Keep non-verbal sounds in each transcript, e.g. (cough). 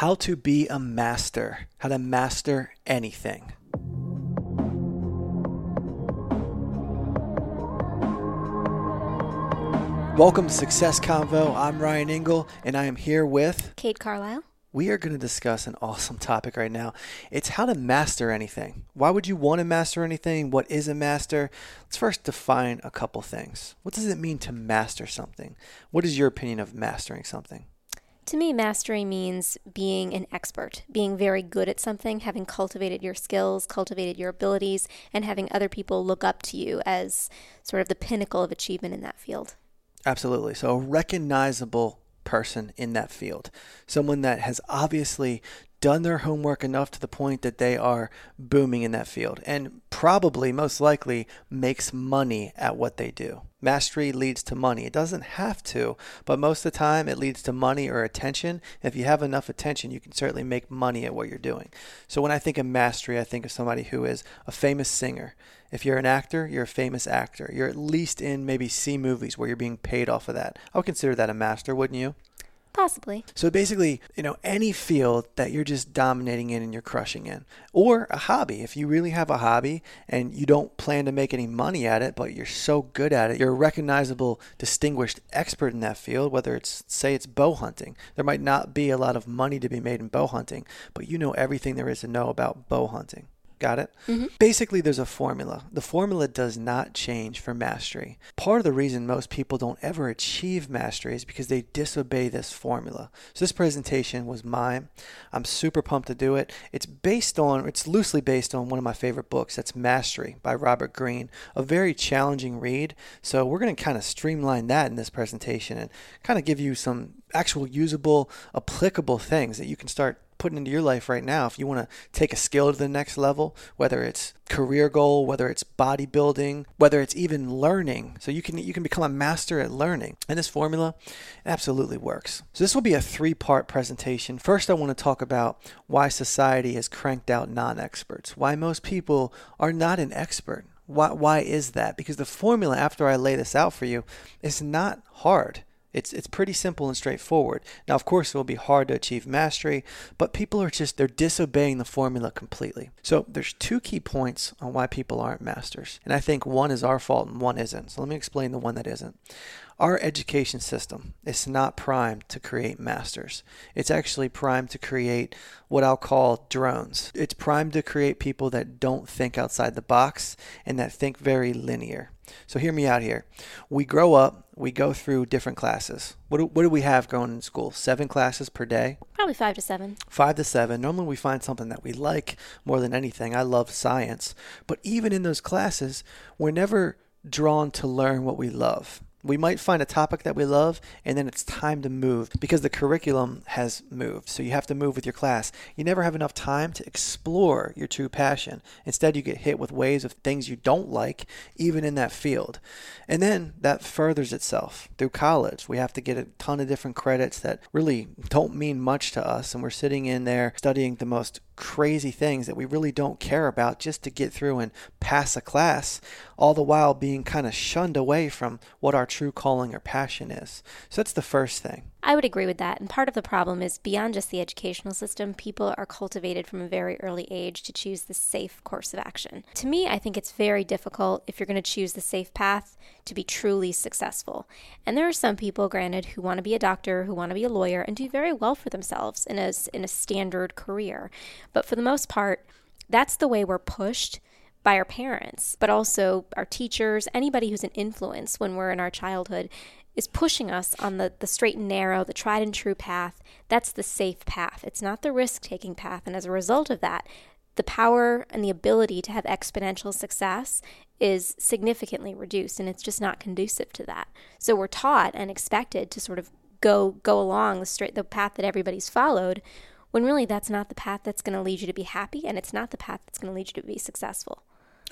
How to be a master, how to master anything. Welcome to Success Convo. I'm Ryan Engel, and I am here with Kate Carlisle. We are going to discuss an awesome topic right now. It's how to master anything. Why would you want to master anything? What is a master? Let's first define a couple things. What does it mean to master something? What is your opinion of mastering something? To me, mastery means being an expert, being very good at something, having cultivated your skills, cultivated your abilities, and having other people look up to you as sort of the pinnacle of achievement in that field. Absolutely. So, a recognizable person in that field, someone that has obviously done their homework enough to the point that they are booming in that field and probably most likely makes money at what they do. Mastery leads to money. It doesn't have to, but most of the time it leads to money or attention. If you have enough attention, you can certainly make money at what you're doing. So when I think of mastery, I think of somebody who is a famous singer. If you're an actor, you're a famous actor. You're at least in maybe C movies where you're being paid off of that. I would consider that a master, wouldn't you? Possibly. So basically, you know, any field that you're just dominating in and you're crushing in, or a hobby. If you really have a hobby and you don't plan to make any money at it, but you're so good at it, you're a recognizable, distinguished expert in that field, whether it's, say, it's bow hunting. There might not be a lot of money to be made in bow hunting, but you know everything there is to know about bow hunting. Got it? Mm-hmm. Basically, there's a formula. The formula does not change for mastery. Part of the reason most people don't ever achieve mastery is because they disobey this formula. So, this presentation was mine. I'm super pumped to do it. It's based on, it's loosely based on one of my favorite books. That's Mastery by Robert Greene, a very challenging read. So, we're going to kind of streamline that in this presentation and kind of give you some actual usable, applicable things that you can start putting into your life right now if you want to take a skill to the next level whether it's career goal whether it's bodybuilding whether it's even learning so you can you can become a master at learning. And this formula absolutely works. So this will be a three part presentation. First i want to talk about why society has cranked out non-experts why most people are not an expert. Why, why is that? Because the formula after i lay this out for you is not hard it's it's pretty simple and straightforward. Now, of course, it will be hard to achieve mastery, but people are just they're disobeying the formula completely. So there's two key points on why people aren't masters, and I think one is our fault and one isn't. So let me explain the one that isn't. Our education system is not primed to create masters. It's actually primed to create what I'll call drones. It's primed to create people that don't think outside the box and that think very linear. So hear me out here. We grow up, we go through different classes. What do, what do we have going in school? Seven classes per day? Probably five to seven. Five to seven. Normally we find something that we like more than anything. I love science. But even in those classes, we're never drawn to learn what we love. We might find a topic that we love, and then it's time to move because the curriculum has moved. So you have to move with your class. You never have enough time to explore your true passion. Instead, you get hit with waves of things you don't like, even in that field. And then that furthers itself through college. We have to get a ton of different credits that really don't mean much to us, and we're sitting in there studying the most crazy things that we really don't care about just to get through and pass a class, all the while being kind of shunned away from what our true calling or passion is. So that's the first thing. I would agree with that. And part of the problem is beyond just the educational system, people are cultivated from a very early age to choose the safe course of action. To me, I think it's very difficult if you're going to choose the safe path to be truly successful. And there are some people, granted, who want to be a doctor, who want to be a lawyer, and do very well for themselves in a, in a standard career. But for the most part, that's the way we're pushed by our parents, but also our teachers, anybody who's an influence when we're in our childhood is pushing us on the, the straight and narrow, the tried and true path. That's the safe path. It's not the risk taking path. And as a result of that, the power and the ability to have exponential success is significantly reduced and it's just not conducive to that. So we're taught and expected to sort of go go along the straight the path that everybody's followed when really that's not the path that's going to lead you to be happy and it's not the path that's going to lead you to be successful.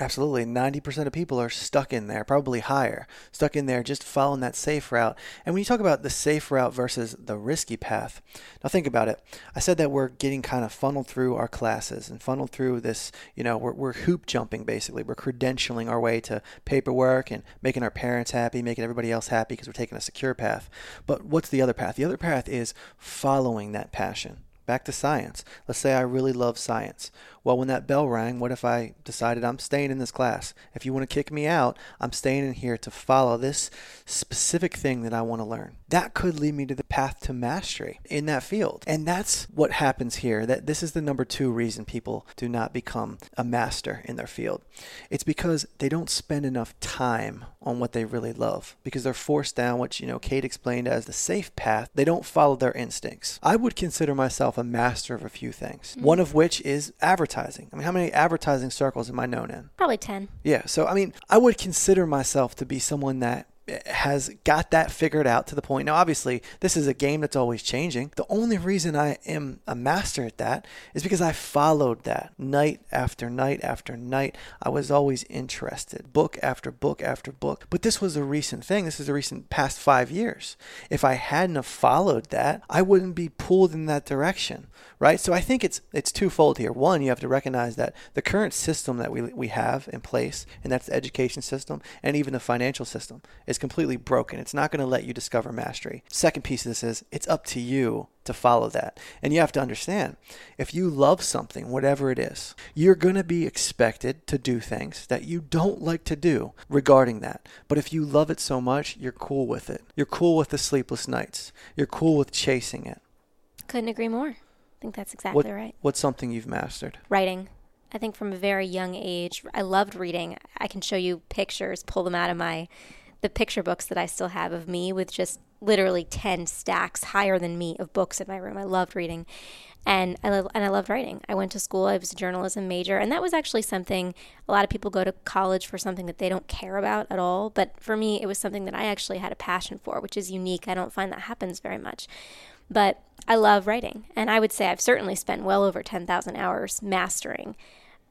Absolutely. 90% of people are stuck in there, probably higher, stuck in there just following that safe route. And when you talk about the safe route versus the risky path, now think about it. I said that we're getting kind of funneled through our classes and funneled through this, you know, we're, we're hoop jumping basically. We're credentialing our way to paperwork and making our parents happy, making everybody else happy because we're taking a secure path. But what's the other path? The other path is following that passion Back to science. Let's say I really love science. Well, when that bell rang, what if I decided I'm staying in this class? If you want to kick me out, I'm staying in here to follow this specific thing that I want to learn. That could lead me to the path to mastery in that field. And that's what happens here. That this is the number 2 reason people do not become a master in their field. It's because they don't spend enough time on what they really love because they're forced down what you know Kate explained as the safe path. They don't follow their instincts. I would consider myself a master of a few things. Mm-hmm. One of which is advertising advertising. I mean, how many advertising circles am I known in? Probably 10. Yeah. So, I mean, I would consider myself to be someone that has got that figured out to the point. Now, obviously, this is a game that's always changing. The only reason I am a master at that is because I followed that night after night after night. I was always interested, book after book after book. But this was a recent thing. This is a recent past five years. If I hadn't have followed that, I wouldn't be pulled in that direction, right? So I think it's it's twofold here. One, you have to recognize that the current system that we we have in place, and that's the education system and even the financial system, is completely broken. It's not going to let you discover mastery. Second piece of this is it's up to you to follow that. And you have to understand if you love something, whatever it is, you're going to be expected to do things that you don't like to do regarding that. But if you love it so much, you're cool with it. You're cool with the sleepless nights. You're cool with chasing it. Couldn't agree more. I think that's exactly what, right. What's something you've mastered? Writing. I think from a very young age, I loved reading. I can show you pictures, pull them out of my the picture books that I still have of me with just literally 10 stacks higher than me of books in my room. I loved reading. And I love, and I loved writing. I went to school. I was a journalism major, and that was actually something. A lot of people go to college for something that they don't care about at all, but for me, it was something that I actually had a passion for, which is unique. I don't find that happens very much, but I love writing, and I would say I've certainly spent well over ten thousand hours mastering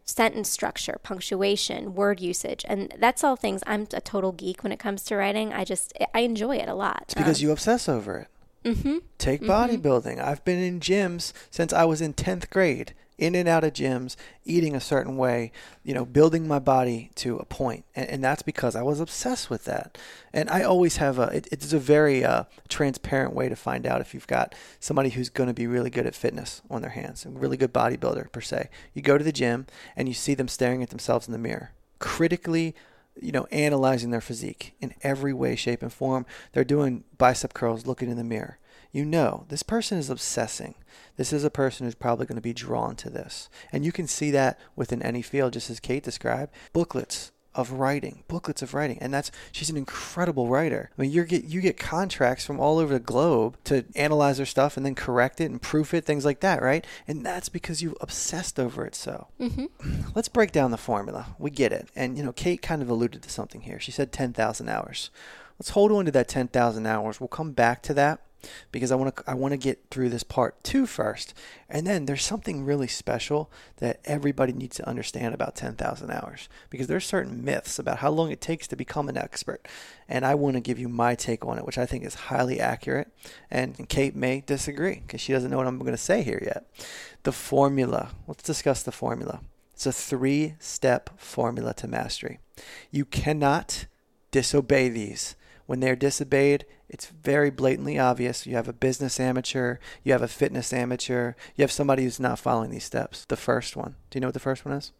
sentence structure, punctuation, word usage, and that's all things. I'm a total geek when it comes to writing. I just I enjoy it a lot. It's because um, you obsess over it. Mm-hmm. Take mm-hmm. bodybuilding. I've been in gyms since I was in tenth grade in and out of gyms, eating a certain way, you know, building my body to a point. And, and that's because I was obsessed with that. And I always have a, it, it's a very uh, transparent way to find out if you've got somebody who's going to be really good at fitness on their hands, a really good bodybuilder per se. You go to the gym and you see them staring at themselves in the mirror, critically you know, analyzing their physique in every way, shape, and form. They're doing bicep curls, looking in the mirror you know this person is obsessing. This is a person who's probably going to be drawn to this. And you can see that within any field, just as Kate described. Booklets of writing, booklets of writing, and that's she's an incredible writer. I mean, you get you get contracts from all over the globe to analyze their stuff and then correct it and proof it, things like that, right? And that's because you obsessed over it so. Mm-hmm. (clears throat) Let's break down the formula. We get it, and you know, Kate kind of alluded to something here. She said ten thousand hours. Let's hold on to that ten thousand hours. We'll come back to that because I want to I want to get through this part two first, and then there's something really special that everybody needs to understand about 10,000 hours because there's certain myths about how long it takes to become an expert, and I want to give you my take on it, which I think is highly accurate, and Kate may disagree because she doesn't know what I'm going to say here yet. The formula. Let's discuss the formula. It's a three-step formula to mastery. You cannot disobey these. When they're disobeyed, it's very blatantly obvious. You have a business amateur, you have a fitness amateur, you have somebody who's not following these steps. The first one. Do you know what the first one is?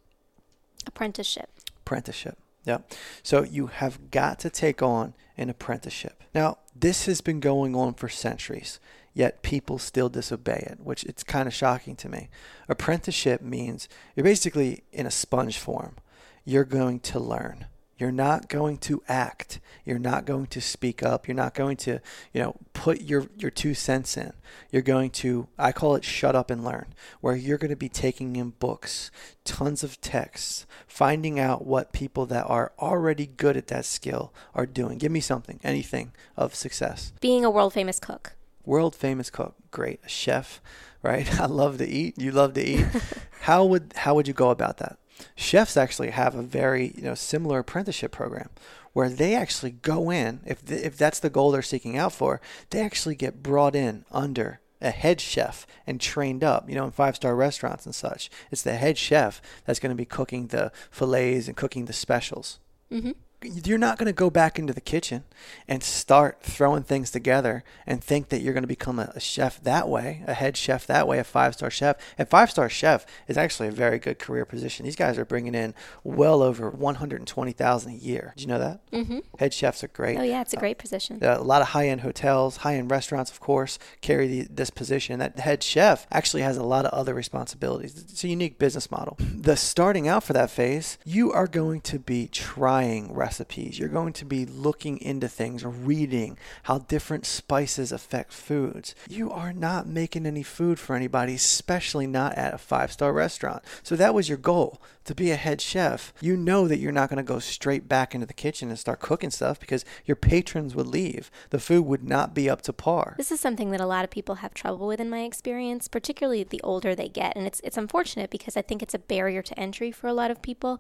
Apprenticeship. Apprenticeship. Yeah. So you have got to take on an apprenticeship. Now, this has been going on for centuries, yet people still disobey it, which it's kind of shocking to me. Apprenticeship means you're basically in a sponge form. You're going to learn. You're not going to act. You're not going to speak up. You're not going to, you know, put your, your two cents in. You're going to, I call it shut up and learn, where you're going to be taking in books, tons of texts, finding out what people that are already good at that skill are doing. Give me something, anything of success. Being a world famous cook. World famous cook. Great. A chef, right? (laughs) I love to eat. You love to eat. (laughs) how would how would you go about that? Chefs actually have a very you know similar apprenticeship program where they actually go in if if that's the goal they're seeking out for, they actually get brought in under a head chef and trained up, you know, in five star restaurants and such. It's the head chef that's going to be cooking the fillets and cooking the specials. Mm-hmm. You're not going to go back into the kitchen and start throwing things together and think that you're going to become a, chef that way, a head chef that way, a five star chef. And five star chef is actually a very good career position. These guys are bringing in well over 120,000 a year. Did you know that? Mm-hmm. Head chefs are great. Oh yeah, it's a great position. Uh, a lot of high end hotels, high end restaurants, of course, carry the, this position. That head chef actually has a lot of other responsibilities. It's a unique business model. The starting out for that phase, you are going to be trying recipes. You're going to be looking into things, or reading how different spices affect foods. You are not making any food for anybody, especially not at a five star restaurant. So that was your goal to be a head chef. You know that you're not going to go straight back into the kitchen and start cooking stuff because your patrons would leave. The food would not be up to par. This is something that a lot of people have trouble with in my experience, particularly the older they get. And it's it's unfortunate because I think it's a barrier to entry for a lot of people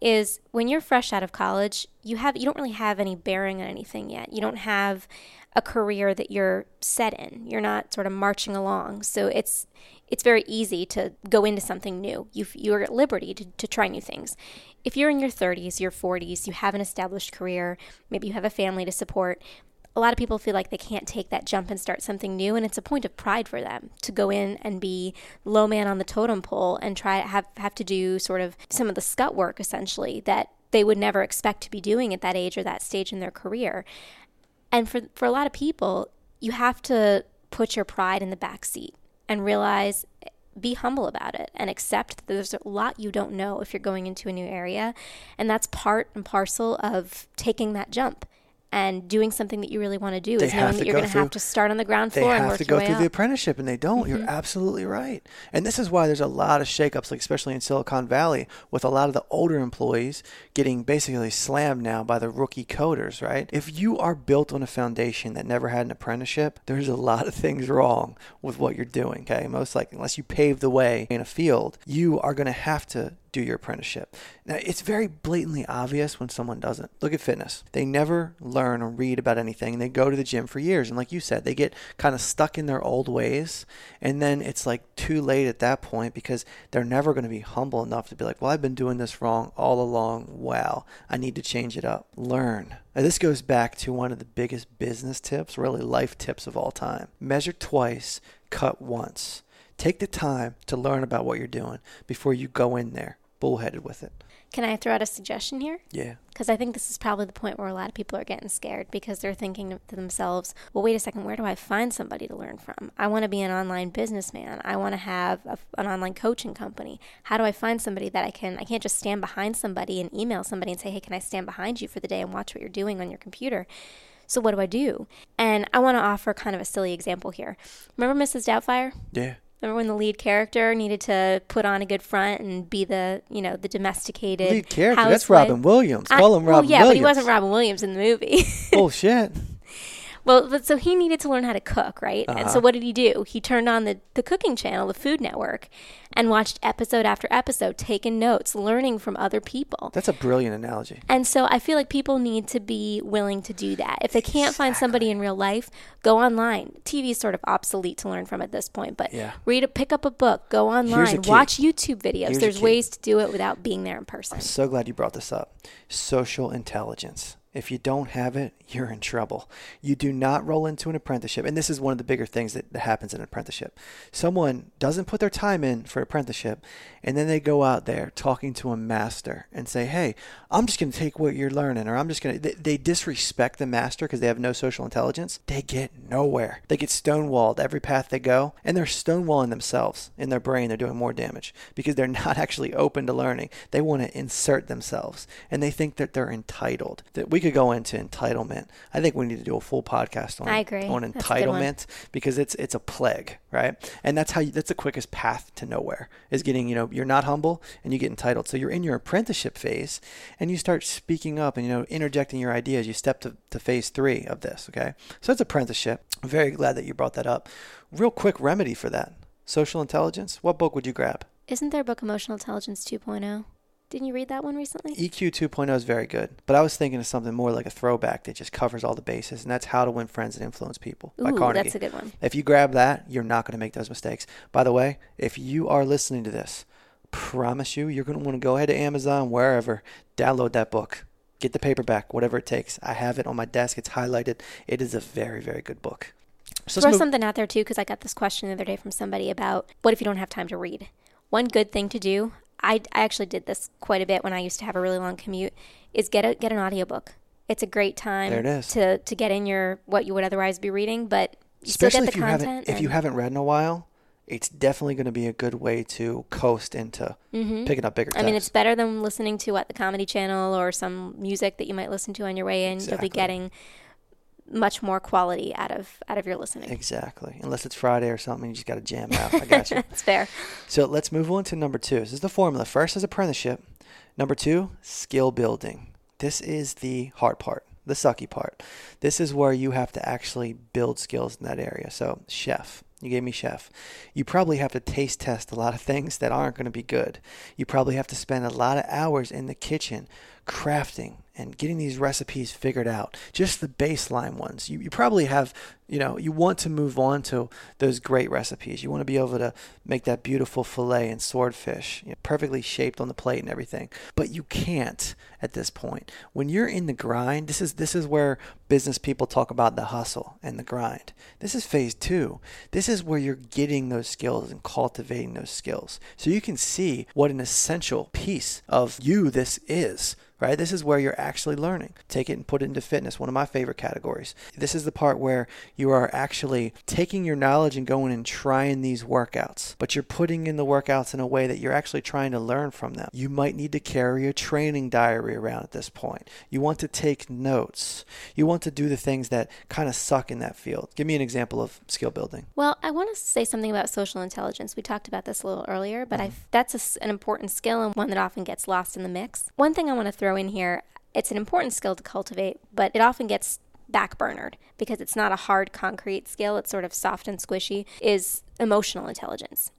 is when you're fresh out of college, you have you don't really have any bearing on anything yet. You don't have a career that you're set in. You're not sort of marching along. So it's it's very easy to go into something new. You you're at liberty to, to try new things. If you're in your 30s, your 40s, you have an established career, maybe you have a family to support, a lot of people feel like they can't take that jump and start something new and it's a point of pride for them to go in and be low man on the totem pole and try have have to do sort of some of the scut work essentially that they would never expect to be doing at that age or that stage in their career. And for for a lot of people, you have to put your pride in the back seat and realize be humble about it and accept that there's a lot you don't know if you're going into a new area and that's part and parcel of taking that jump and doing something that you really want to do They is knowing that you're going to have to start on the ground They floor and have work to go through the apprenticeship, and they don't. You're Mhm. absolutely right. And this is why there's a lot of shakeups, like especially in Silicon Valley, with a lot of the older employees getting basically slammed now by the rookie coders. Right? If you are built on a foundation that never had an apprenticeship, there's a lot of things wrong with what you're doing. Okay, most likely, unless you pave the way in a field, you are going to have to do your apprenticeship. Now, it's very blatantly obvious when someone doesn't. Look at fitness. They never learn or read about anything. They go to the gym for years. And like you said, they get kind of stuck in their old ways. And then it's like too late at that point because they're never going to be humble enough to be like, well, I've been doing this wrong all along. Wow, I need to change it up. Learn. Now, this goes back to one of the biggest business tips, really life tips of all time measure twice, cut once. Take the time to learn about what you're doing before you go in there bullheaded with it. Can I throw out a suggestion here? Yeah. Because I think this is probably the point where a lot of people are getting scared because they're thinking to themselves, well, wait a second, where do I find somebody to learn from? I want to be an online businessman. I want to have a, an online coaching company. How do I find somebody that I can, I can't just stand behind somebody and email somebody and say, hey, can I stand behind you for the day and watch what you're doing on your computer? So what do I do? And I want to offer kind of a silly example here. Remember Mrs. Doubtfire? Yeah. Remember when the lead character needed to put on a good front and be the, you know, the domesticated Lead character. That's? Robin Williams. I- Call him well, Robin yeah, Williams. but he wasn't Robin Williams in the movie. (laughs) Bullshit. Well, but so he needed to learn how to cook, right? And so Uh-huh. what did he do? He turned on the the cooking channel, the Food Network, and watched episode after episode, taking notes, learning from other people. That's a brilliant analogy. And so I feel like people need to be willing to do that. If they can't find somebody in real life, go online. TV is sort of obsolete to learn from at this point, but Yeah. read a pick up a book, go online, watch YouTube videos. Here's There's ways to do it without being there in person. I'm so glad you brought this up. Social intelligence. If you don't have it, you're in trouble. You do not roll into an apprenticeship. And this is one of the bigger things that, that happens in an apprenticeship. Someone doesn't put their time in for apprenticeship, and then they go out there talking to a master and say, Hey, I'm just going to take what you're learning, or I'm just going to. They, they disrespect the master because they have no social intelligence. They get nowhere. They get stonewalled every path they go, and they're stonewalling themselves in their brain. They're doing more damage because they're (laughs) not actually open to learning. They want to insert themselves, and they think that they're entitled. That we could go into entitlement. I think we need to do a full podcast on I agree. on That's a good one. entitlement because it's it's a plague, right? And that's how you, that's the quickest path to nowhere is getting you know you're not humble and you get entitled. So you're in your apprenticeship phase and you start speaking up and you know interjecting your ideas. You step to, to phase three of this. Okay, so it's apprenticeship. I'm very glad that you brought that up. Real quick remedy for that: social intelligence. What book would you grab? Isn't there a book Emotional Intelligence 2.0? Didn't you read that one recently? EQ 2.0 is very good, but I was thinking of something more like a throwback that just covers all the bases, and that's How to Win Friends and Influence People by Ooh, Carnegie. that's a good one. If you grab that, you're not going to make those mistakes. By the way, if you are listening to this, promise you, you're going to want to go ahead to Amazon, wherever, download that book. Get the paperback, whatever it takes. I have it on my desk. It's highlighted. It is a very, very good book. So Throw something out there too, because I got this question the other day from somebody about what if you don't have time to read? One good thing to do, I, I actually did this quite a bit when I used to have a really long commute, is get a get an audiobook. It's a great time there it is. to to get in your what you would otherwise be reading, but you Especially if you haven't if you haven't read in a while, it's definitely going to be a good way to coast into mm-hmm. picking up bigger. I mean, it's better than listening to what the Comedy Channel or some music that you might listen to on your way in. Exactly. You'll be getting much more quality out of out of your listening. Exactly. Unless it's Friday or something, you just got to jam out. I (laughs) got you. That's fair. So let's move on to number two. This is the formula. First is apprenticeship. Number two, skill building. This is the hard part, the sucky part. This is where you have to actually build skills in that area. So chef. You gave me chef. You probably have to taste test a lot of (laughs) things that aren't going to be good. You probably have to spend a lot of hours in the kitchen crafting and getting these recipes figured out, just the baseline ones. You, you probably have, you know, you want to move on to those great recipes. You want to be able to make that beautiful filet and swordfish, you know, perfectly shaped on the plate and everything. But you can't at this point. When you're in the grind, this is this is where business people talk about the hustle and the grind. This is phase 2. This is where you're getting those skills and cultivating those skills. So you can see what an essential piece of you this is right? This is where you're actually learning. Take it and put it into fitness, one of my favorite categories. This is the part where you are actually taking your knowledge and going and trying these workouts, but you're putting in the workouts in a way that you're actually trying to learn from them. You might need to carry a training diary around at this point. You want to take notes. You want to do the things that kind of suck in that field. Give me an example of skill building. Well, I want to say something about social intelligence. We talked about this a little earlier, but mm-hmm. that's a, an important skill and one that often gets lost in the mix. One thing I want to throw throw in here it's an important skill to cultivate, but it often gets backburnered because it's not a hard concrete skill, it's sort of soft and squishy, is emotional intelligence.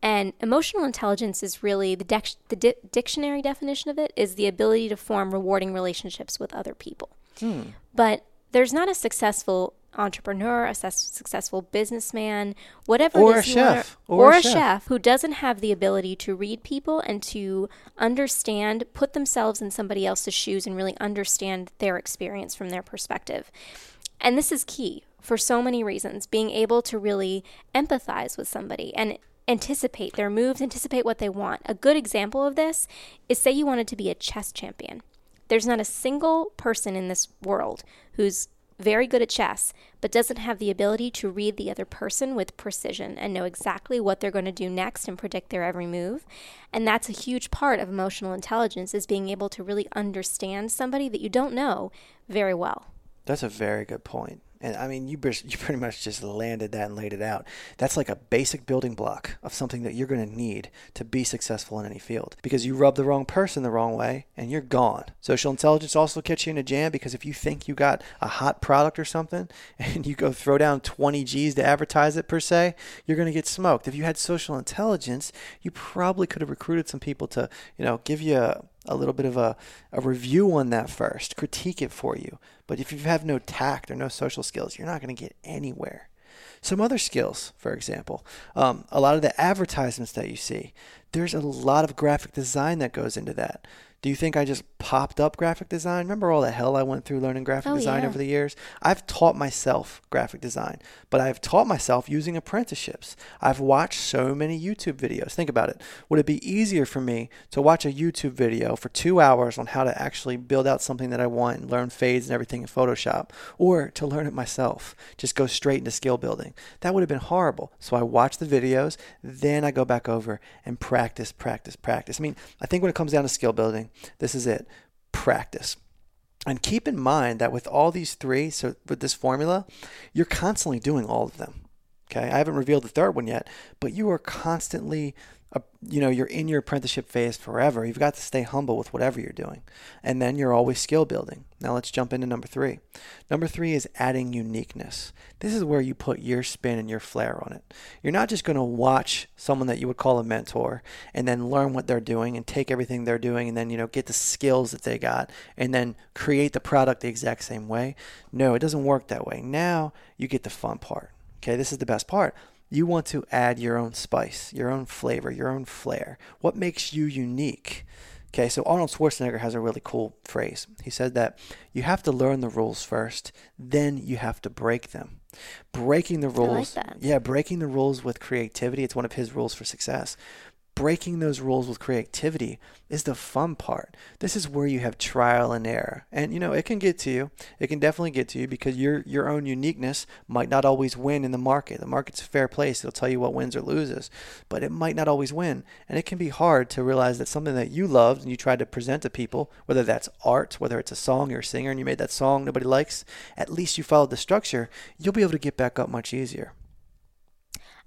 And emotional intelligence is really the, de- the di- dictionary definition of it is the ability to form rewarding relationships with other people. Hmm. But there's not a successful entrepreneur, a successful businessman, whatever or it is a chef, or, or, a chef. chef who doesn't have the ability to read people and to understand, put themselves in somebody else's shoes and really understand their experience from their perspective. And this is key for so many reasons, being able to really empathize with somebody and anticipate their moves, anticipate what they want. A good example of this is say you wanted to be a chess champion. There's not a single person in this world who's very good at chess, but doesn't have the ability to read the other person with precision and know exactly what they're going to do next and predict their every move. And that's a huge part of emotional intelligence is being able to really understand somebody that you don't know very well. That's a very good point. And I mean, you (laughs) you pretty much just landed that and laid it out. That's like a basic building block of something that you're going to need to be successful in any field. Because you rub the wrong person the wrong way, and you're gone. Social intelligence also gets you in a jam because if you think you got a hot product or something, (laughs) and you go throw down 20 G's to advertise it per se, you're going to get smoked. If you had social intelligence, you probably could have recruited some people to, you know, give you a a little bit of a, a review on that first, critique it for you. But if you have no tact or no social skills, you're not going to get anywhere. Some other skills, for example, um, a lot of the advertisements that you see, there's a lot of graphic design that goes into that. Do you think I just popped up graphic design? Remember all the hell I went through learning graphic oh, design yeah. over the years? I've taught myself graphic design, but I've taught myself using apprenticeships. I've watched so many YouTube videos. Think about it. Would it be easier for me to watch a YouTube video for two hours on how to actually build out something that I want and learn fades and everything in Photoshop, or to learn it myself? Just go straight into skill building. That would have been horrible. So I watch the videos, then I go back over and practice, practice, practice. I mean, I think when it comes down to skill building, this is it practice. And keep in mind that with all these three, so with this formula, you're constantly doing all of them. Okay, I haven't revealed the third one yet, but you are constantly you know, you're in your apprenticeship phase forever. You've got to stay humble with whatever you're doing. And then you're always skill building. Now let's jump into number three. Number three is adding uniqueness. This is where you put your spin and your flair on it. You're not just going to watch someone that you would call a mentor and then learn what they're doing and take everything they're doing and then, you know, get the skills that they got and then create the product the exact same way. No, it doesn't work that way. Now you get the fun part. Okay, this is the best part you want to add your own spice, your own flavor, your own flair. What makes you unique? Okay, so Arnold Schwarzenegger has a really cool phrase. He said that you have to learn the rules first, then you have to break them. Breaking the rules. like. Yeah, breaking the rules with creativity. It's one of his rules for success breaking those rules with creativity is the fun part. This is where you have trial and error. And you know, it can get to you. It can definitely get to you because your your own uniqueness might not always win in the market. The market's a fair place. It'll tell you what wins or loses, but it might not always win. And it can be hard to realize that something that you loved and you tried to present to people, whether that's art, whether it's a song, you're a singer and you made that song nobody likes, at least you followed the structure, you'll be able to get back up much easier.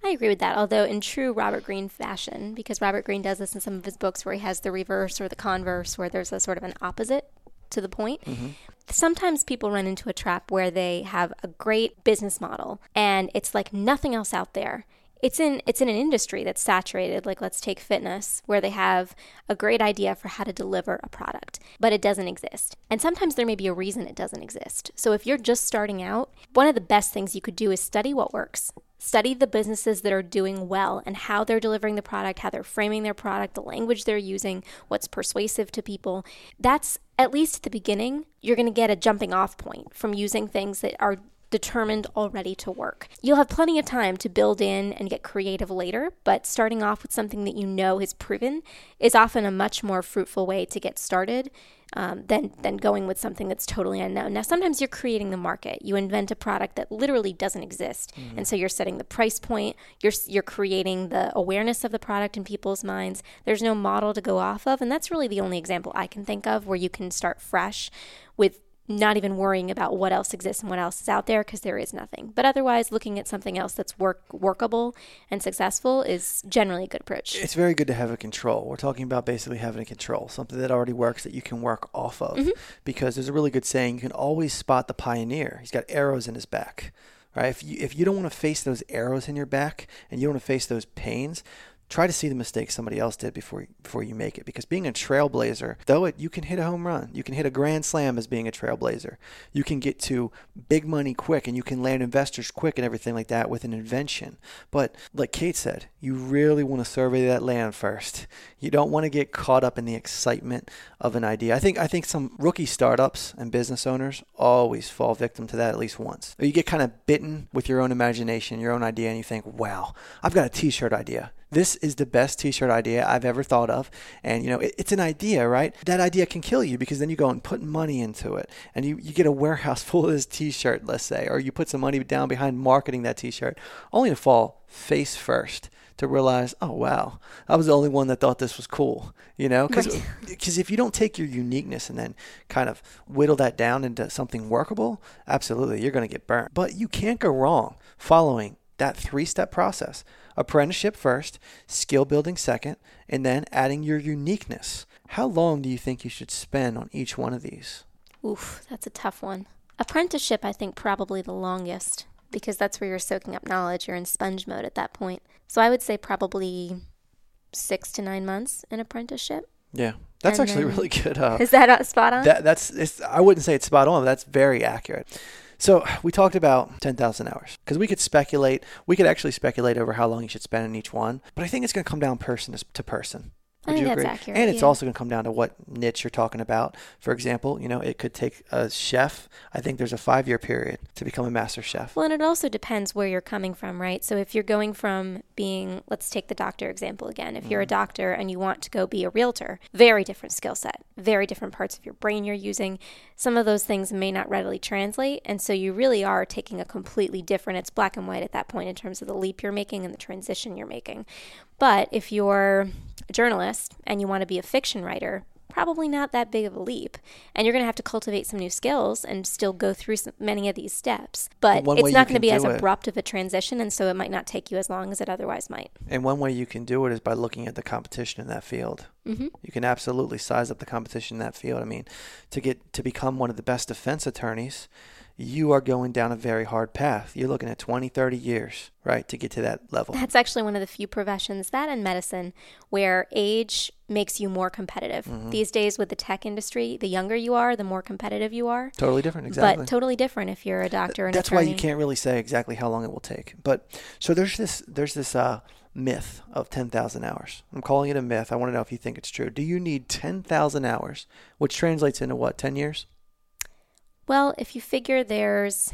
I agree with that, although in true Robert Greene fashion, because Robert Greene does this in some of his books where he has the reverse or the converse, where there's a sort of an opposite to the point. Mm-hmm. Sometimes people run into a trap where they have a great business model and it's like nothing else out there. It's in it's in an industry that's saturated, like let's take fitness, where they have a great idea for how to deliver a product, but it doesn't exist. And sometimes there may be a reason it doesn't exist. So if you're just starting out, one of the best things you could do is study what works. Study the businesses that are doing well and how they're delivering the product, how they're framing their product, the language they're using, what's persuasive to people. That's at least at the beginning, you're going to get a jumping off point from using things that are determined already to work. You'll have plenty of time to build in and get creative later, but starting off with something that you know is proven is often a much more fruitful way to get started um, than than going with something that's totally unknown. Now, sometimes you're creating the market. You invent a product that literally doesn't exist, Mm-hmm. and so you're setting the price point. You're you're creating the awareness of the product in people's minds. There's no model to go off of, and that's really the only example I can think of where you can start fresh with not even worrying about what else exists and what else is out there because there is nothing. But otherwise, looking at something else that's work workable and successful is generally a good approach. It's very good to have a control. We're talking about basically having a control, something that already works that you can work off of. Mm-hmm. Because there's a really good saying, you can always spot the pioneer. He's got arrows in his back. Right? If you if you don't want to face those arrows in your back and you don't want to face those pains, try to see the mistakes somebody else did before before you make it. Because being a trailblazer though it you can hit a home run you can hit a grand slam as being a trailblazer you can get to big money quick and you can land investors quick and everything like that with an invention. But like kate said you really want to survey that land first. You don't want to get caught up in the excitement of an idea. I think i think some rookie startups and business owners always fall victim to that at least once. You get kind of bitten with your own imagination your own idea and you think wow i've got a t-shirt idea this is the best t-shirt idea I've ever thought of. And you know, it, it's an idea, right? That idea can kill you because then you go and put money into it and you, you get a warehouse (laughs) full of this t-shirt, let's say, or you put some money down behind marketing that t-shirt only to fall face first to realize, oh wow, I was the only one that thought this was cool, you know? Because Right. if you don't take your uniqueness and then kind of whittle that down into something workable, absolutely, you're going to get burned. But you can't go wrong following that three-step process: apprenticeship first, skill building second, and then adding your uniqueness. How long do you think you should spend on each one of these? Oof, that's a tough one. Apprenticeship, I think, probably the longest because that's where you're soaking up knowledge. You're in sponge mode at that point. So I would say probably six to nine months in apprenticeship. Yeah, that's And actually then- really (laughs) good. Uh, Is that uh, spot on? That that's I wouldn't say it's spot on, but that's very accurate. So we talked about 10,000 hours because we could speculate. We could actually speculate over how long you should spend in each one, but I think it's going to come down person to- to person. I Would think that's agree? accurate, And it's yeah. also going to come down to what niche you're talking about. For example, you know, it could take a chef. I think there's a five year period to become a master chef. Well, and it also depends where you're coming from, right? So if you're going from being, let's take the doctor example again. If you're a mm-hmm. doctor and you want to go be a realtor, very different skill set, very different parts of your brain you're using. Some of those things may not readily translate. And so you really are taking a completely different, it's black and white at that point in terms of the leap you're making and the transition you're making. But if you're a journalist and you want to be a fiction writer, probably not that big of a leap. And you're going to have to cultivate some new skills and still go through some, many of these steps. But One it's not going to be as it- abrupt of a transition. And so it might not take you as long as it otherwise might. And one way you can do it is by looking at the competition in that field. hmm You can absolutely size up the competition in that field. I mean, to get to become one of the best defense attorneys, you are going down a very hard path. You're looking at 20, 30 years, right, to get to that level. That's actually one of the few professions, that in medicine, where age makes you more competitive. Mm-hmm. These days with the tech industry, the younger you are, the more competitive you are. Totally different, exactly. But totally different if you're a doctor and That's why you can't really say exactly how long it will take. But so there's this there's this uh, myth of 10,000 hours. I'm calling it a myth. I want to know if you think it's true. Do you need 10,000 hours, which translates into what, 10 years? Well, if you figure there's,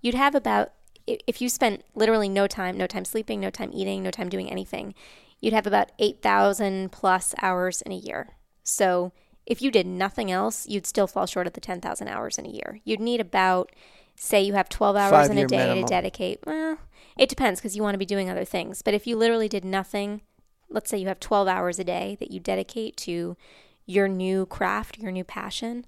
you'd have about, if you spent literally no time, no time sleeping, no time eating, no time doing anything, you'd have about 8,000 plus hours in a year. So if you did nothing else, you'd still fall short of the 10,000 hours in a year. You'd need about, say, you have 12 hours Five in a day minimum. to dedicate. Well, it depends because you want to be doing other things. But if you literally did nothing, let's say you have 12 hours a day that you dedicate to your new craft, your new passion,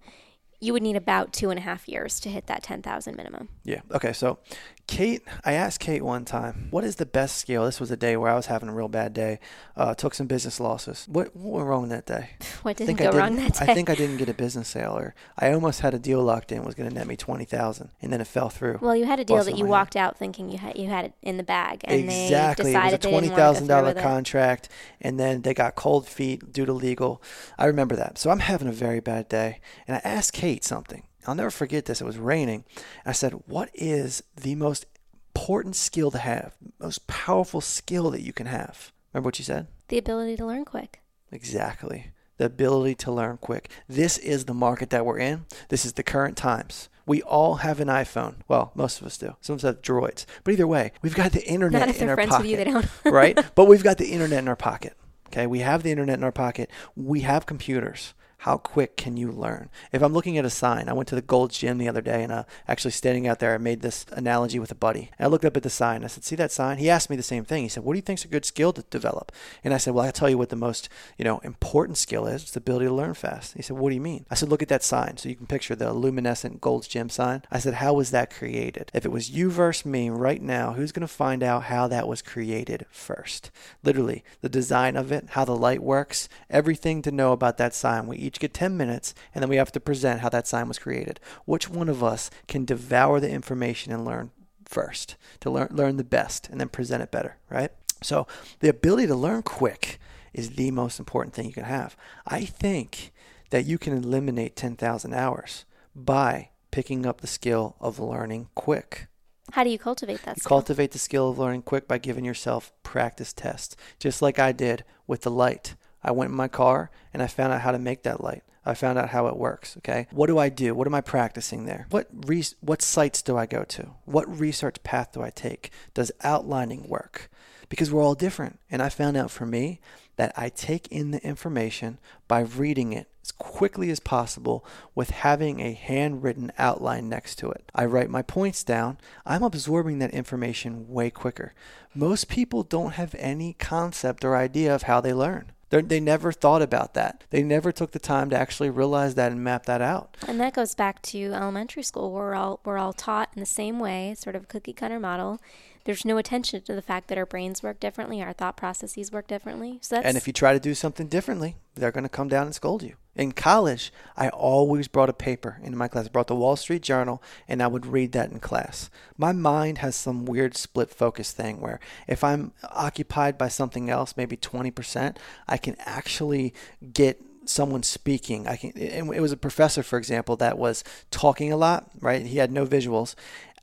you would need about two and a half years to hit that 10,000 minimum. Yeah. Okay. So, Kate, I asked Kate one time, what is the best skill? This was a day where I was having a real bad day. Uh, took some business losses. What, what went wrong that day? (laughs) What didn't go wrong didn't- that day? I think I didn't get a business sale, or I almost had a deal locked in. Was going to net me twenty thousand, and then it fell through. well, you had a deal that you walked out thinking you had you had it in the bag, and exactly. they It was a decided twenty didn't want to thousand dollar it. contract, and then they got cold feet due to legal. I remember that. So I'm having a very bad day, and I asked Kate something. I'll never forget this. It was raining. I said, "What is the most important skill to have? Most powerful skill that you can have?" Remember what you said? The ability to learn quick. Exactly. The ability to learn quick. This is the market that we're in. This is the current times. We all have an iPhone. Well, most of us do. Some of us have droids. But either way, we've got the internet Not if in they're our friends pocket. with you, they don't. (laughs) right? But we've got the internet in our pocket. Okay, we have the internet in our pocket. We have computers. How quick can you learn? If I'm looking at a sign, I went to the Gold's Gym the other day and uh, actually standing out there, I made this analogy with a buddy. And I looked up at the sign. I said, "See that sign?" He asked me the same thing. He said, "What do you think's a good skill to develop?" And I said, "Well, I'll tell you what the most you know important skill is. It's the ability to learn fast." He said, "What do you mean?" I said, "Look at that sign. So you can picture the luminescent Gold's Gym sign." I said, "How was that created? If it was you versus me right now, who's going to find out how that was created first? Literally, the design of it, how the light works, everything to know about that sign. We each get 10 minutes and then we have to present how that sign was created. Which one of us can devour the information and learn first to learn learn the best and then present it better, right? So, the ability to learn quick is the most important thing you can have. I think that you can eliminate 10,000 hours by picking up the skill of learning quick. How do you cultivate that You skill? cultivate the skill of learning quick by giving yourself practice tests, just like I did with the light. I went in my car and I found out how to make that light. I found out how it works. Okay, what do I do? What am I practicing there? What re- what sites do I go to? What research path do I take? Does outlining work? Because we're all different, and I found out for me that I take in the information by reading it as quickly as possible with having a handwritten outline next to it. I write my points down. I'm absorbing that information way quicker. Most people don't have any concept or idea of how they learn. They're, they never thought about that. They never took the time to actually realize that and map that out. And that goes back to elementary school. Where we're all we're all taught in the same way, sort of cookie cutter model. There's no attention to the fact that our brains work differently, our thought processes work differently. So that's And if you try to do something differently, they're going to come down and scold you. In college, I always brought a paper into my class. I brought the Wall Street Journal, and I would read that in class. My mind has some weird split focus thing where if I'm occupied by something else, maybe 20%, I can actually get someone speaking. I can. It was a professor, for example, that was talking a lot. Right? He had no visuals.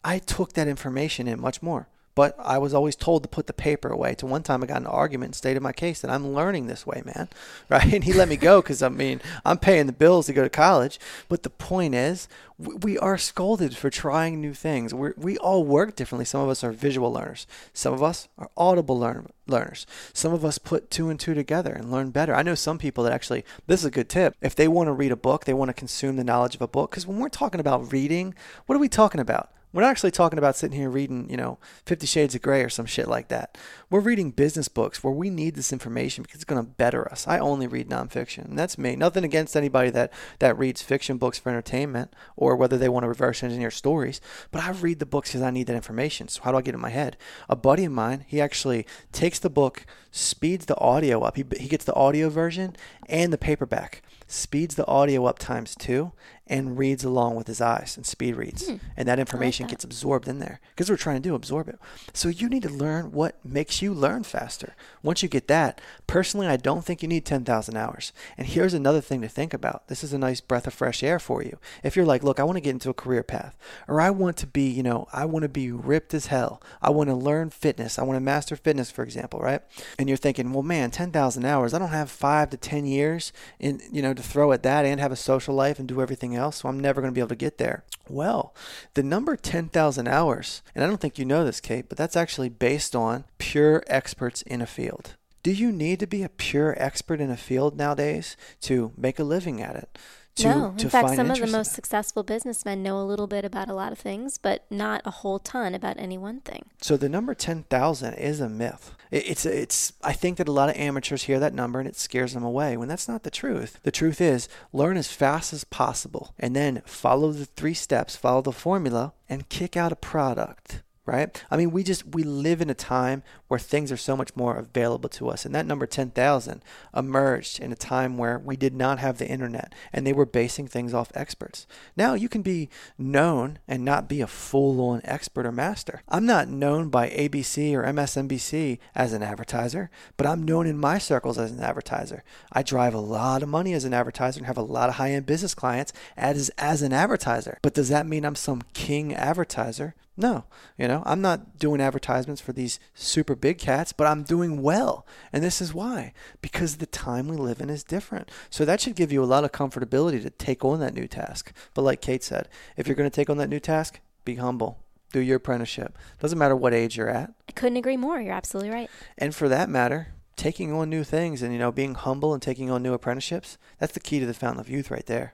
I took that information in much more. But I was always told to put the paper away. To one time, I got an argument and stated my case that I'm learning this way, man. (laughs) Right? And he let me go because I mean I'm paying the bills to go to college. But the point is, we we are scolded for trying new things. We we all work differently. Some of us are visual learners. Some of us are audible learn, learners. Some of us put two and two together and learn better. I know some people that actually. This is a good tip. If they want to read a book, they want to consume the knowledge of a book. Because when we're talking about reading, what are we talking about? We're not actually talking about sitting here reading, you know, Fifty Shades of Grey or some shit like that. We're reading business books where we need this information because it's going to better us. I only read nonfiction, and that's me. Nothing against anybody that that reads fiction books for entertainment or whether they want to reverse engineer stories. But I read the books because I need that information. So how do I get it in my head? A buddy of mine, he actually takes the book, speeds the audio up. He he gets the audio version and the paperback, speeds the audio up times two, and reads along with his eyes and speed reads. Hmm. And that information that. gets absorbed in there because we're trying to do absorb it. So you need to learn what makes you learn faster. Once you get that, personally, I don't think you need 10,000 hours. And here's another thing to think about. This is a nice breath of fresh air for you. If you're like, look, I want to get into a career path, or I want to be, you know, I want to be ripped as hell. I want to learn fitness. I want to master fitness, for example, right? And you're thinking, well, man, 10,000 hours. I don't have five to 10 years in, you know, to throw at that and have a social life and do everything else. So I'm never going to be able to get there. Well, the number 10,000 hours, and I don't think you know this, Kate, but that's actually based on pure experts in a field. Do you need to be a pure expert in a field nowadays to make a living at it? To, no, in fact, some of the most successful businessmen know a little bit about a lot of things, but not a whole ton about any one thing. So the number 10,000 is a myth. It- It's it's I think that a lot of amateurs hear that number and it scares them away when that's not the truth. The truth is learn as fast as possible and then follow the three steps, follow the formula and kick out a product. Right? I mean, we just we live in a time where things are so much more available to us, and that number ten thousand emerged in a time where we did not have the internet, and they were basing things off experts. Now you can be known and not be a full-on expert or master. I'm not known by ABC or MSNBC as an advertiser, but I'm known in my circles as an advertiser. I drive a lot of money as an advertiser and have a lot of high-end business clients as as an advertiser. But does that mean I'm some king advertiser? No, you know, I'm not doing advertisements for these super big cats, but I'm doing well. And this is why because the time we live in is different. So that should give you a lot of comfortability to take on that new task. But like Kate said, if you're going to take on that new task, be humble. Do your apprenticeship. Doesn't matter what age you're at. I couldn't agree more. You're absolutely right. And for that matter, taking on new things and you know being humble and taking on new apprenticeships, that's the key to the fountain of youth right there.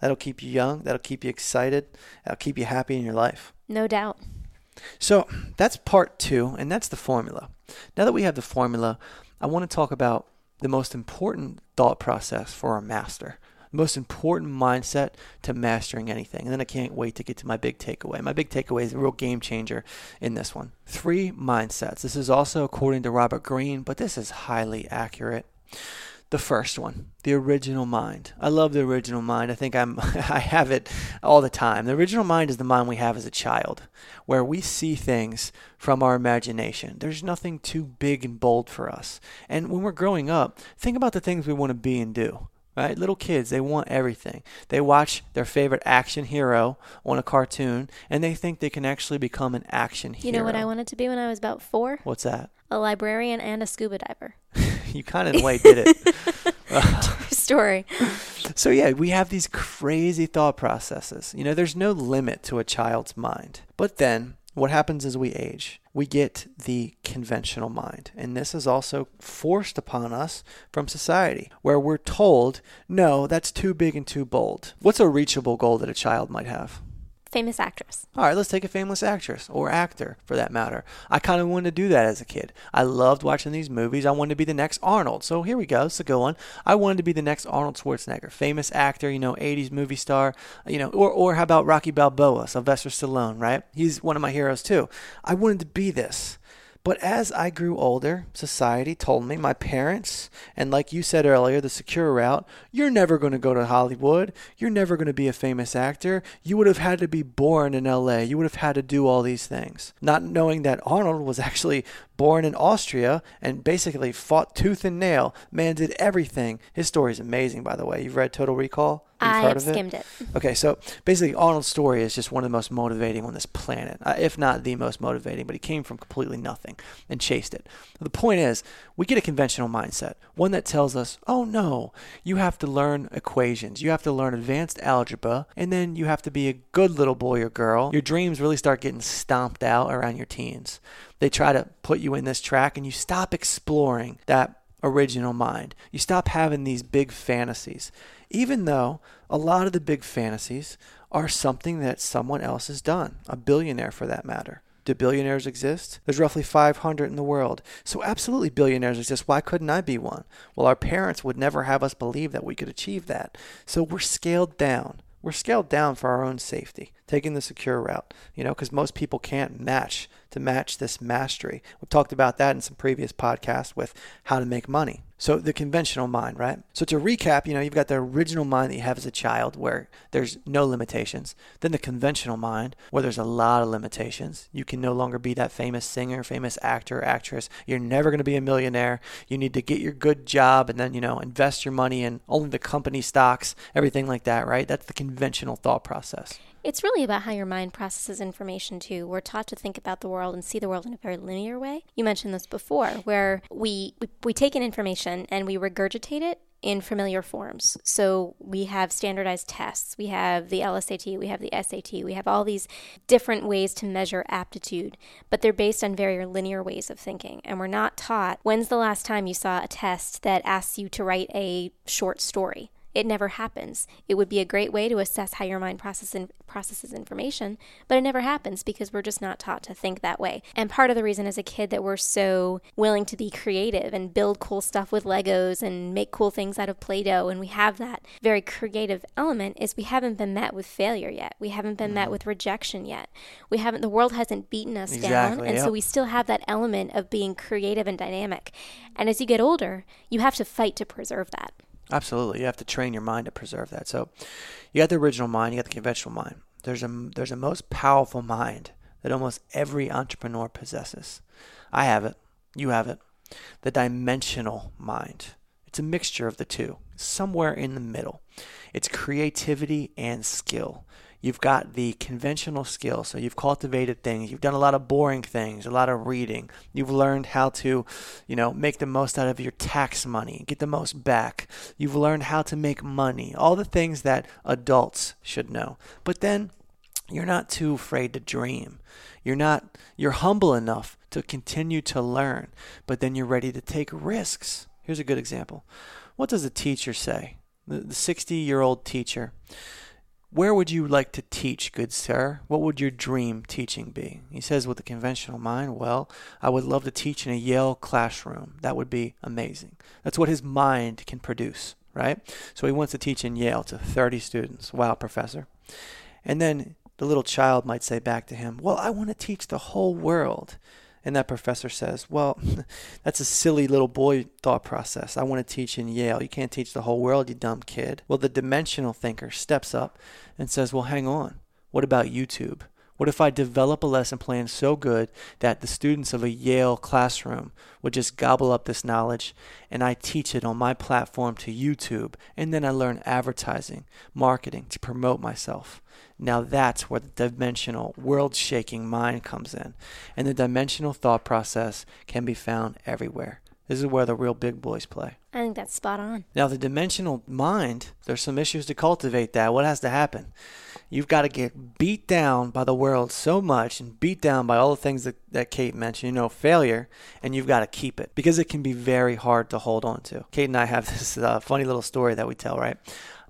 That'll keep you young, that'll keep you excited, that'll keep you happy in your life. No doubt. So that's part two, and that's the formula. Now that we have the formula, I want to talk about the most important thought process for a master, the most important mindset to mastering anything. And then I can't wait to get to my big takeaway. My big takeaway is a real game changer in this one. Three mindsets. This is also according to Robert Greene, but this is highly accurate. The first one, the original mind. I love the original mind. I think I'm (laughs) I have it all the time. The original mind is the mind we have as a child, where we see things from our imagination. There's nothing too big and bold for us. And when we're growing up, think about the things we want to be and do. Right? Little kids, they want everything. They watch their favorite action hero on a cartoon and they think they can actually become an action hero. You know what I wanted to be when I was about four? What's that? A librarian and a scuba diver. (laughs) you kind of in a way did it. (laughs) True story. So yeah, we have these crazy thought processes. You know, there's no limit to a child's mind. But then what happens as we age? We get the conventional mind. And this is also forced upon us from society, where we're told, no, that's too big and too bold. What's a reachable goal that a child might have? Famous actress. All right, let's take a famous actress or actor for that matter. I kind of wanted to do that as a kid. I loved watching these movies. I wanted to be the next Arnold. So here we go. It's a good one. I wanted to be the next Arnold Schwarzenegger, famous actor, you know, 80s movie star, you know, or, or how about Rocky Balboa, Sylvester Stallone, right? He's one of my heroes too. I wanted to be this. But as I grew older, society told me, my parents, and like you said earlier, the secure route, you're never going to go to Hollywood. You're never going to be a famous actor. You would have had to be born in LA. You would have had to do all these things. Not knowing that Arnold was actually born in Austria and basically fought tooth and nail. Man did everything. His story is amazing, by the way. You've read Total Recall? You've I heard have of it? skimmed it. Okay, so basically, Arnold's story is just one of the most motivating on this planet, uh, if not the most motivating. But he came from completely nothing and chased it. The point is, we get a conventional mindset, one that tells us, "Oh no, you have to learn equations, you have to learn advanced algebra, and then you have to be a good little boy or girl." Your dreams really start getting stomped out around your teens. They try to put you in this track, and you stop exploring that original mind. You stop having these big fantasies, even though a lot of the big fantasies are something that someone else has done, a billionaire for that matter. Do billionaires exist? There's roughly 500 in the world. So, absolutely, billionaires exist. Why couldn't I be one? Well, our parents would never have us believe that we could achieve that. So, we're scaled down. We're scaled down for our own safety. Taking the secure route, you know, because most people can't match to match this mastery. We've talked about that in some previous podcasts with how to make money. So the conventional mind, right? So to recap, you know, you've got the original mind that you have as a child where there's no limitations. Then the conventional mind where there's a lot of limitations. You can no longer be that famous singer, famous actor, actress. You're never going to be a millionaire. You need to get your good job and then, you know, invest your money in only the company stocks, everything like that, right? That's the conventional thought process. It's really about how your mind processes information too. We're taught to think about the world and see the world in a very linear way. You mentioned this before, where we we, we take in information and we regurgitate it in familiar forms. So we have standardized tests, we have the LSAT, we have the SAT, we have all these different ways to measure aptitude, but they're based on very linear ways of thinking. And we're not taught when's the last time you saw a test that asks you to write a short story? It never happens. It would be a great way to assess how your mind processes, processes information, but it never happens because we're just not taught to think that way. And part of the reason as a kid that we're so willing to be creative and build cool stuff with Legos and make cool things out of Play Doh, and we have that very creative element, is we haven't been met with failure yet. We haven't been mm. met with rejection yet. We haven't, the world hasn't beaten us exactly, down. And yep. so we still have that element of being creative and dynamic. And as you get older, you have to fight to preserve that. Absolutely. You have to train your mind to preserve that. So you got the original mind, you got the conventional mind. There's a there's a most powerful mind that almost every entrepreneur possesses. I have it. You have it. The dimensional mind. It's a mixture of the two, somewhere in the middle. It's creativity and skill. You've got the conventional skills. so you've cultivated things. You've done a lot of boring things, a lot of reading. You've learned how to, you know, make the most out of your tax money, get the most back. You've learned how to make money, all the things that adults should know. But then you're not too afraid to dream. You're not you're humble enough to continue to learn, but then you're ready to take risks. Here's a good example. What does a teacher say? The 60 year old teacher where would you like to teach, good sir? What would your dream teaching be? He says, with a conventional mind, well, I would love to teach in a Yale classroom. That would be amazing. That's what his mind can produce, right? So he wants to teach in Yale to 30 students. Wow, professor. And then the little child might say back to him, well, I want to teach the whole world. And that professor says, Well, (laughs) that's a silly little boy thought process. I want to teach in Yale. You can't teach the whole world, you dumb kid. Well, the dimensional thinker steps up and says, Well, hang on. What about YouTube? What if I develop a lesson plan so good that the students of a Yale classroom would just gobble up this knowledge and I teach it on my platform to YouTube and then I learn advertising, marketing to promote myself? Now that's where the dimensional, world shaking mind comes in. And the dimensional thought process can be found everywhere. This is where the real big boys play. I think that's spot on. Now, the dimensional mind, there's some issues to cultivate that. What has to happen? You've got to get beat down by the world so much and beat down by all the things that, that Kate mentioned, you know, failure, and you've got to keep it because it can be very hard to hold on to. Kate and I have (laughs) this uh, funny little story that we tell, right?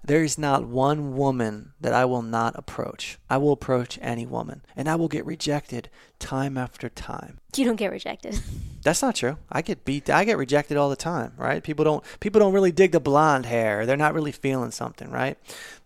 There is not one woman that I will not approach. I will approach any woman, and I will get rejected time after time. You don't get rejected. (laughs) That's not true. I get beat. I get rejected all the time, right? People don't. People don't really dig the blonde hair. They're not really feeling something, right?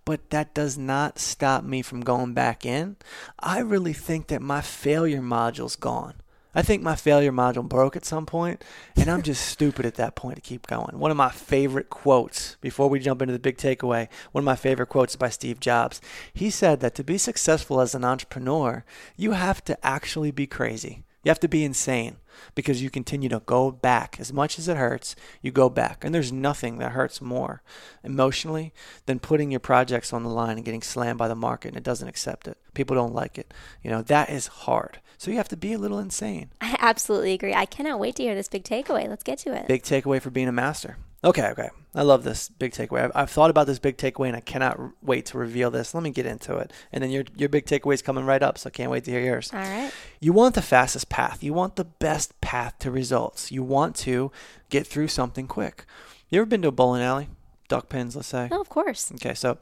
But that does not stop me from going back in. I really think that my failure module's gone. I think my failure module broke at some point, and I'm just stupid at that point to keep going. One of my favorite quotes, before we jump into the big takeaway, one of my favorite quotes by Steve Jobs. He said that to be successful as an entrepreneur, you have to actually be crazy. You have to be insane because you continue to go back. As much as it hurts, you go back. And there's nothing that hurts more emotionally than putting your projects on the line and getting slammed by the market and it doesn't accept it. People don't like it. You know, that is hard. So you have to be a little insane. (laughs) I absolutely agree. I cannot wait to hear this big takeaway. Let's get to it. Big takeaway for being a master. Okay, okay. I love this big takeaway. I've, I've, thought about this big takeaway, and I cannot wait to reveal this. Let me get into it, and then your your big takeaway is coming right up. So I can't wait to hear yours. All right. You want the fastest path. You want the best path to results. You want to get through something quick. You ever been to a bowling alley? Duck pins, let's say. Oh, of course. Okay, so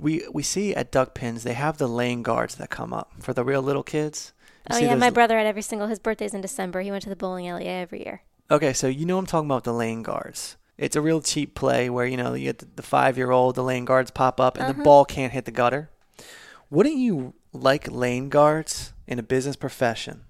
we we see at duck pins they have the lane guards that come up for the real little kids. Oh yeah, my brother had every single his birthday's in December. He went to the bowling alley every year. Okay, so you know I'm talking about the lane guards. It's a real cheap play where you know you get the, the five year old, the lane guards pop up, and uh-huh. the ball can't hit the gutter. Wouldn't you like lane guards in a business profession,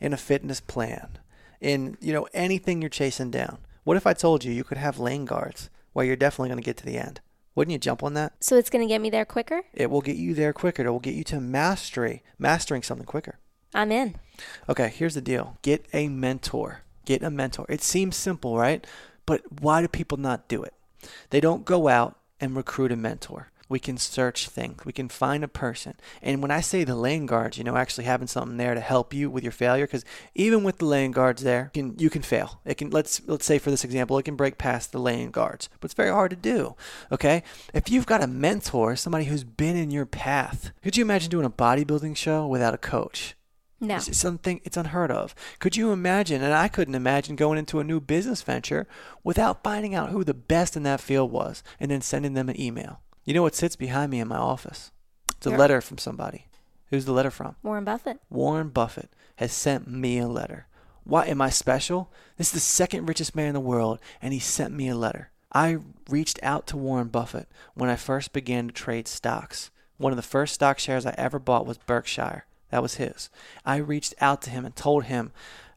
in a fitness plan, in you know anything you're chasing down? What if I told you you could have lane guards where you're definitely going to get to the end? Wouldn't you jump on that? So it's going to get me there quicker? It will get you there quicker. It will get you to mastery, mastering something quicker. I'm in. Okay, here's the deal. Get a mentor. Get a mentor. It seems simple, right? But why do people not do it? They don't go out and recruit a mentor. We can search things. We can find a person. And when I say the lane guards, you know, actually having something there to help you with your failure, because even with the lane guards there, you can, you can fail. It can let's let's say for this example, it can break past the lane guards, but it's very hard to do. Okay, if you've got a mentor, somebody who's been in your path, could you imagine doing a bodybuilding show without a coach? No. It's something it's unheard of. Could you imagine, and I couldn't imagine going into a new business venture without finding out who the best in that field was and then sending them an email? You know what sits behind me in my office? It's a letter from somebody. Who's the letter from? Warren Buffett. Warren Buffett has sent me a letter. Why am I special? This is the second richest man in the world, and he sent me a letter. I reached out to Warren Buffett when I first began to trade stocks. One of the first stock shares I ever bought was Berkshire. That was his. I reached out to him and told him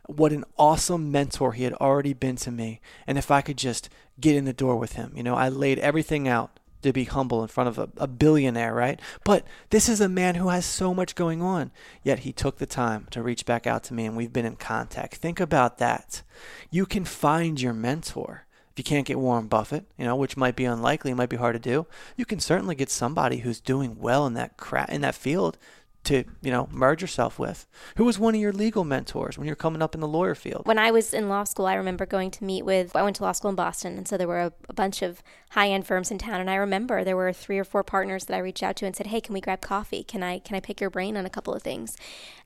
what an awesome mentor he had already been to me, and if I could just get in the door with him. You know, I laid everything out to be humble in front of a, a billionaire, right? But this is a man who has so much going on. Yet he took the time to reach back out to me and we've been in contact. Think about that. You can find your mentor. If you can't get Warren Buffett, you know, which might be unlikely, might be hard to do, you can certainly get somebody who's doing well in that cra- in that field to, you know, merge yourself with. Who was one of your legal mentors when you're coming up in the lawyer field? When I was in law school, I remember going to meet with, I went to law school in Boston, and so there were a, a bunch of high end firms in town. And I remember there were three or four partners that I reached out to and said, Hey, can we grab coffee? Can I can I pick your brain on a couple of things?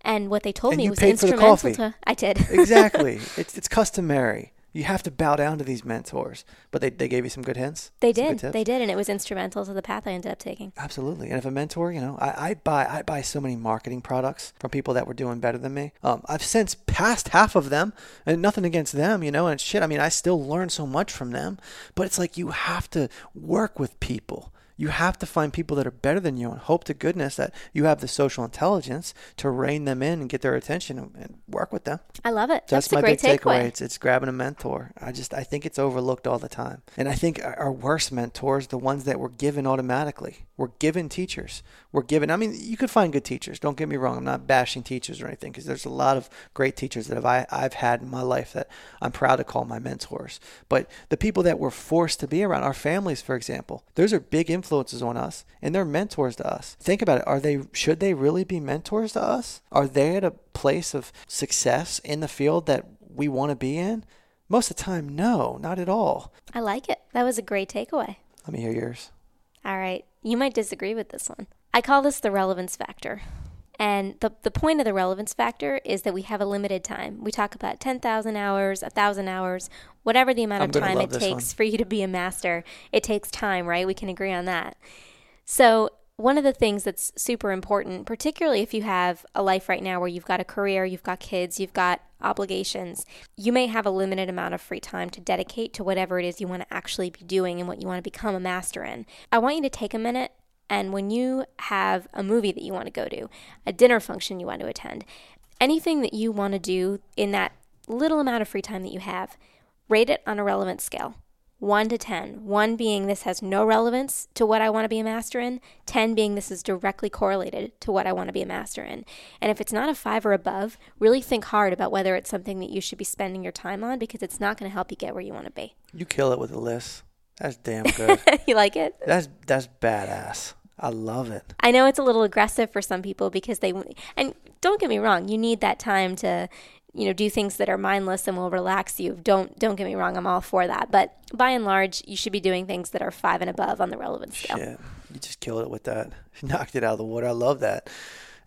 And what they told And me you was paid for the instrumental coffee. to I did. (laughs) exactly. It's it's customary. You have to bow down to these mentors. But they, they gave you some good hints? they did. They did, and it was instrumental to the path I ended up taking. Absolutely. And if a mentor, you know, I, I buy I buy so many marketing products from people that were doing better than me. Um, I've since passed half of them, and nothing against them, you know. And shit, I mean, I still learn so much from them. But it's like you have to work with people. You have to find people that are better than you, and hope to goodness that you have the social intelligence to rein them in and get their attention and, and work with them. I love it. So That's, that's, my a great big takeaway. takeaway. It's, it's grabbing a mentor. I just I think it's overlooked all the time, and I think our, our worst mentors, the ones that were given automatically, were given teachers. We're given. I mean, you could find good teachers. Don't get me wrong. I'm not bashing teachers or anything because there's a lot of great teachers that have I, I've had in my life that I'm proud to call my mentors. But the people that we're forced to be around, our families, for example, those are big influences on us, and they're mentors to us. Think about it. Are they? Should they really be mentors to us? Are they at a place of success in the field that we want to be in? Most of the time, no, not at all. I like it. That was a great takeaway. Let me hear yours. All right. You might disagree with this one. I call this the relevance factor. And the, the point of the relevance factor is that we have a limited time. We talk about 10,000 hours, 1,000 hours, whatever the amount I'm of time it takes one. for you to be a master. It takes time, right? We can agree on that. So, one of the things that's super important, particularly if you have a life right now where you've got a career, you've got kids, you've got obligations, you may have a limited amount of free time to dedicate to whatever it is you want to actually be doing and what you want to become a master in. I want you to take a minute and when you have a movie that you want to go to, a dinner function you want to attend, anything that you want to do in that little amount of free time that you have, rate it on a relevance scale. 1 to 10. 1 being this has no relevance to what I want to be a master in, 10 being this is directly correlated to what I want to be a master in. And if it's not a 5 or above, really think hard about whether it's something that you should be spending your time on because it's not going to help you get where you want to be. You kill it with a list. That's damn (laughs) good. you like it? that's that's badass. I love it. I know it's a little aggressive for some people because they and don't get me wrong, you need that time to you know do things that are mindless and will relax you. Don't don't get me wrong, I'm all for that. But by and large, you should be doing things that are 5 and above on the relevance scale. Shit, you just killed it with that. (laughs) Knocked it out of the water. I love that.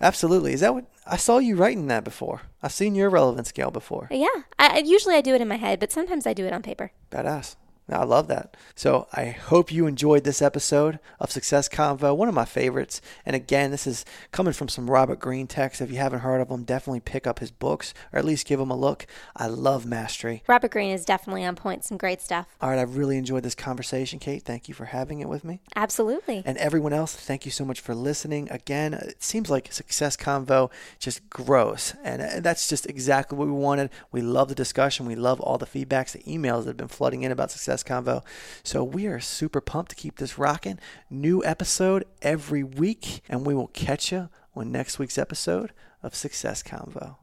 Absolutely. Is that what I saw you writing that before? I've seen your relevance scale before. Yeah. I- usually I do it in my head, but sometimes I do it on paper. Badass. I love that. So I hope you enjoyed this episode of Success Convo, one of my favorites. And again, this is coming from some Robert Greene text. If you haven't heard of him, definitely pick up his books or at least give him a look. I love mastery. Robert Greene is definitely on point. Some great stuff. All right, I've really enjoyed this conversation, Kate. Thank you for having it with me. Absolutely. And everyone else, thank you so much for listening. Again, it seems like Success Convo just grows. And uh, that's just exactly what we wanted. We love the discussion. We love all the feedbacks, the emails that have been flooding in about Success Convo. So we are super pumped to keep this rocking. New episode every week, and we will catch you on next week's episode of Success Convo.